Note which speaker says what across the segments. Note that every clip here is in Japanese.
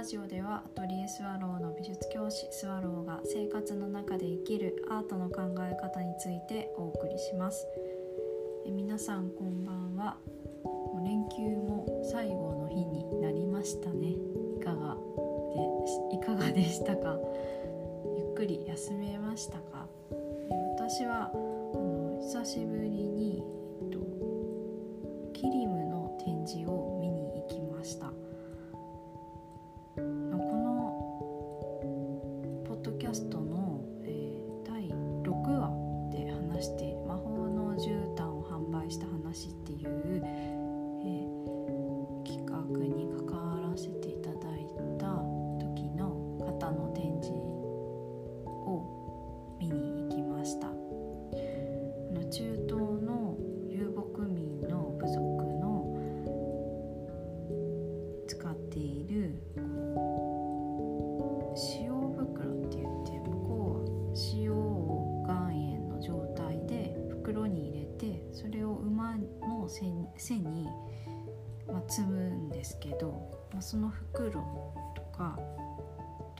Speaker 1: ラジオではアトリエスワローの美術教師スワローが生活の中で生きるアートの考え方についてお送りします。え皆さんこんばんは。連休も最後の日になりましたね。いかがでいかがでしたか？ゆっくり休めましたか？え私はあの久しぶりに、えっと、キリ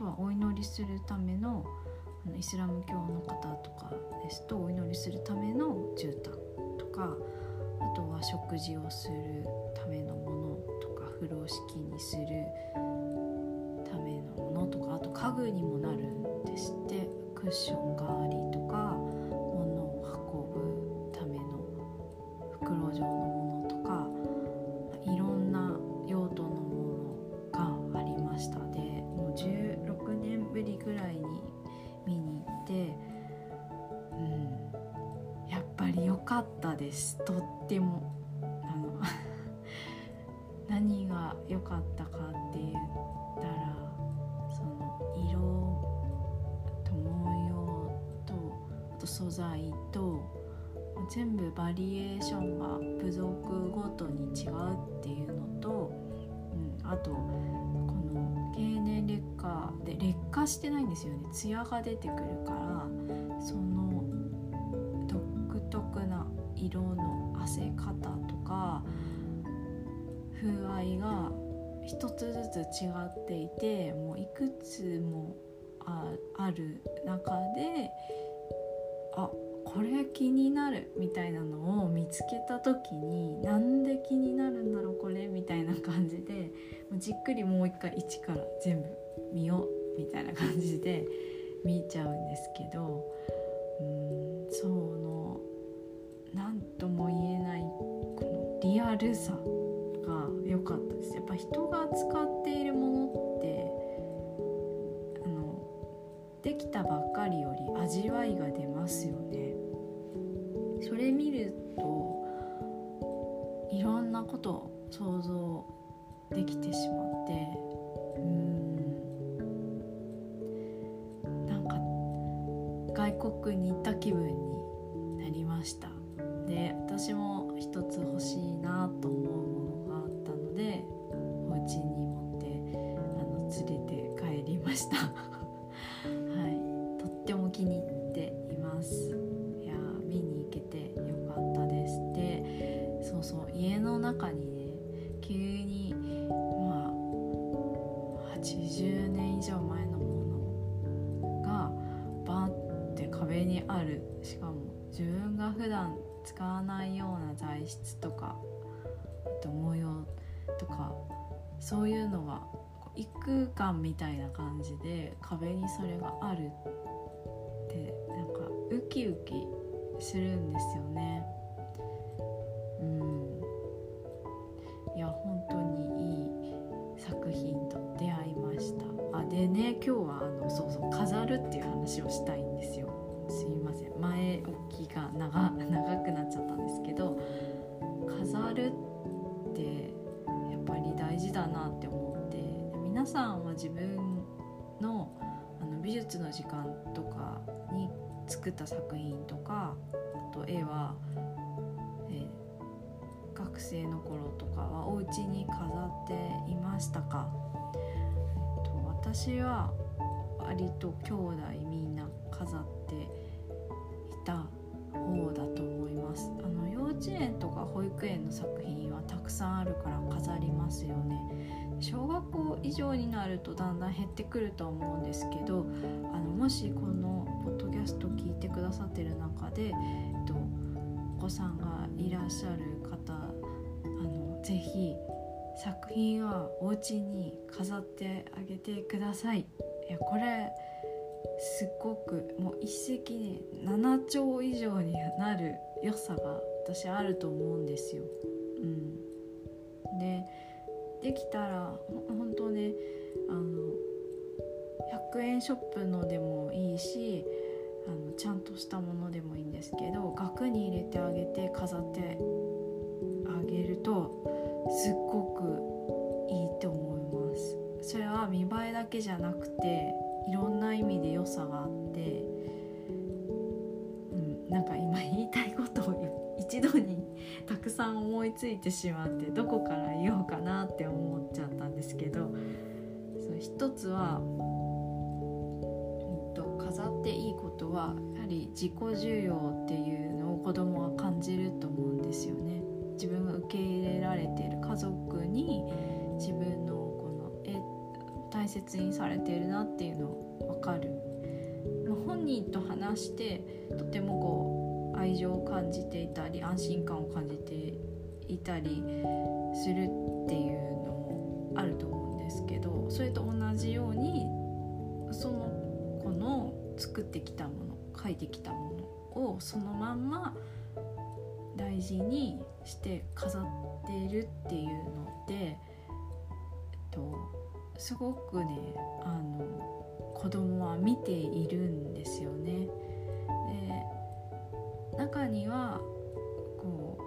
Speaker 1: とはお祈りするためのあのイスラム教の方とかですとお祈りするための絨毯とかあとは食事をするためのものとか風呂敷にするためのものとかあと家具にもなるんですって。クッション代わりとかです。とってもあの 何が良かったかって言ったらその色と模様とあと素材と全部バリエーションが部族ごとに違うっていうのと、うん、あとこの経年劣化で劣化してないんですよね。艶が出てくるからその色のあせ方とか風合いが一つずつ違っていてもういくつもある中であこれ気になるみたいなのを見つけた時になんで気になるんだろうこれみたいな感じでじっくりもう一回一から全部見ようみたいな感じで見ちゃうんですけどうんそのこのリアルさが良かったです。やっぱ人が使っているものってあのできたばっかりより味わいが出ますよね。それ見るといろんなことを想像できてしまってうーん。なんか外国に行った気分になりました。で私も一つ欲しいって壁にある。しかも自分が普段使わないような材質とかあと模様とかそういうのがこう異空間みたいな感じで壁にそれがあるってなんかウキウキするんですよね。うん。いや本当にいい作品と出会いました。あでね今日はあのそうそう飾るっていう話をしたいんですよ。すいません。前置きが長長くなっちゃったんですけど飾るってやっぱり大事だなって思って皆さんは自分のあの美術の時間とかに作った作品とかあと絵は、えー学生の頃とかはお家に飾っていましたか、えっと私は割と兄弟みんな飾って園の作品はたくさんあるから飾りますよね小学校以上になるとだんだん減ってくると思うんですけどあのもしこのポッドキャスト聞いてくださってる中で、えっと、お子さんがいらっしゃる方あのぜひ作品はお家に飾ってあげてください。いやこれすっごくもう一石ね7兆以上になる良さが私あると思うんですよ。うん、でできたら本当ねあの100円ショップのでもいいしあのちゃんとしたものでもいいんですけど額に入れてあげて飾ってあげるとすっごくいいと思いますそれは見栄えだけじゃなくていろんな意味で良さがあって、ん思いついてしまってどこから言おうかなって思っちゃったんですけどそう一つは、うん、と飾っていいことはやはり自己重要っていうのを子供は感じると思うんですよね。自分が受け入れられている家族に自分のこのえ大切にされているなっていうのを分かる、まあ、本人と話してとてもこう愛情を感じていたり安心感を感じていたりするっていうのもあると思うんですけどそれと同じようにその子の作ってきたもの書いてきたものをそのまんま大事にして飾ってるっていうので、えっと、すごくねあの子供は見ているんですよね。中にはこ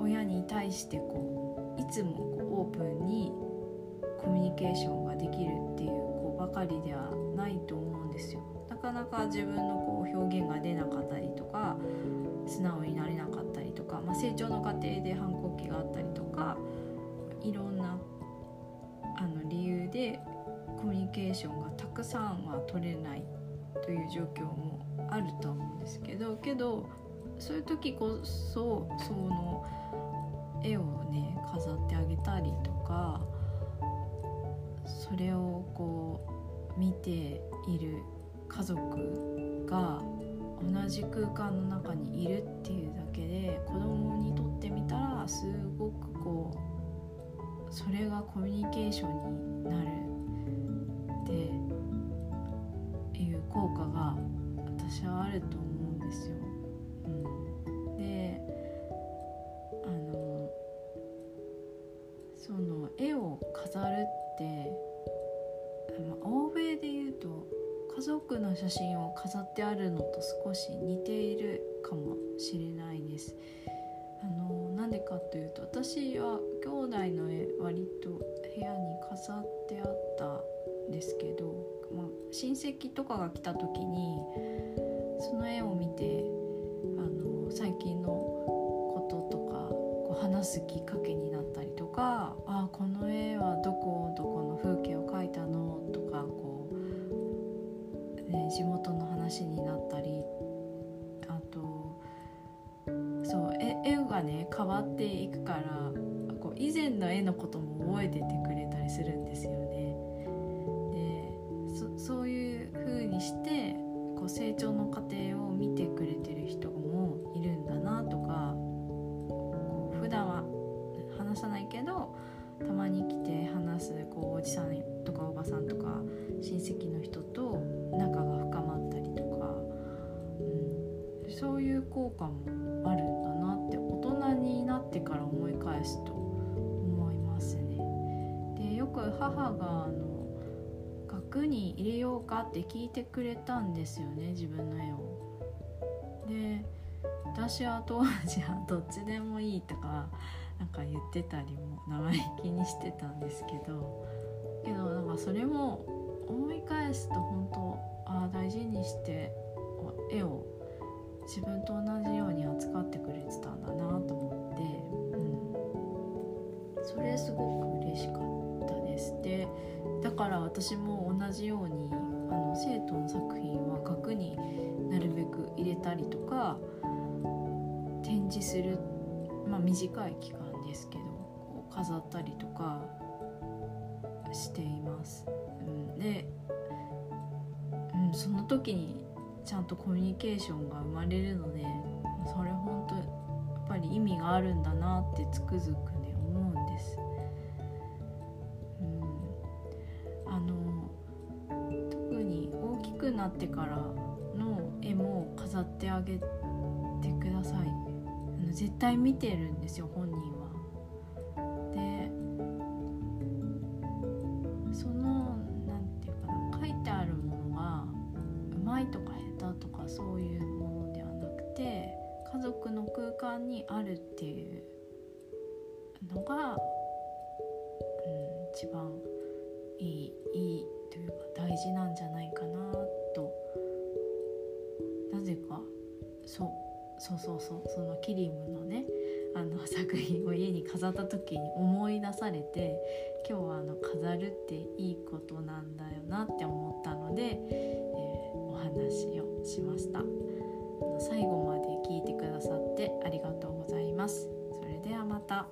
Speaker 1: う親に対してこういつもこうオープンにコミュニケーションができるっていう子ばかりではないと思うんですよ。なかなか自分のこう表現が出なかったりとか素直になれなかったりとか、まあ、成長の過程で反抗期があったりとかいろんなあの理由でコミュニケーションがたくさんは取れないという状況もあると思うんですけどけどそういう時こそその絵をね飾ってあげたりとかそれをこう見ている家族が同じ空間の中にいるっていうだけで子供にとってみたらすごくこうそれがコミュニケーションになる。って効果が私はあると思うんですよ。うん、であのその絵を飾るって欧米で言うと家族の写真を飾ってあるのと少し似ているかもしれないです。あのなんでかというと私は兄弟の絵割と部屋に飾ってあったですけど、まあ、親戚とかが来た時にその絵を見てあの最近のこととかこう話すきっかけになったりとか「あこの絵はどこどこの風景を描いたの?」とかこうね、地元の話になったりあとそう絵がね変わっていくからこう以前の絵のことも覚えててくれたりするんですよね。成長の過程を見てくれてる人もいるんだなとかこう普段は話さないけどたまに来て話すこうおじさんとかおばさんとか親戚の人と仲が深まったりとか、うん、そういう効果もあるんだなって大人になってから思い返すと思いますね。でよく母があの額に入れようかって聞いてくれたんですよね自分の絵を。で私は当時はどっちでもいいとかなんか言ってたりも生意気にしてたんですけどけどなんかそれも思い返すと本当ああ大事にして絵を自分と同じように扱ってくれてたんだなと思って、うん、それすごく嬉しかったですでだから私も同じようにあの生徒の作品は額になるべく入れたりとか展示する、まあ、短い期間ですけどこう飾ったりとかしています。うん、で、うん、その時にちゃんとコミュニケーションが生まれるのでそれ本当やっぱり意味があるんだなってつくづくくなってからの絵も飾ってあげてください。あの絶対見てるんですよ本人は。でその何て言うかな書いてあるものがうまいとか下手とかそういうものではなくて家族の空間にあるっていうのが、うん、一番いいいいというか大事なんじゃないかななぜか？そうそうそうそうそのキリムのねあの 作品を家に飾った時に思い出されて今日はあの飾るっていいことなんだよなって思ったので、えー、お話をしました。最後まで聞いてくださってありがとうございます。それではまた。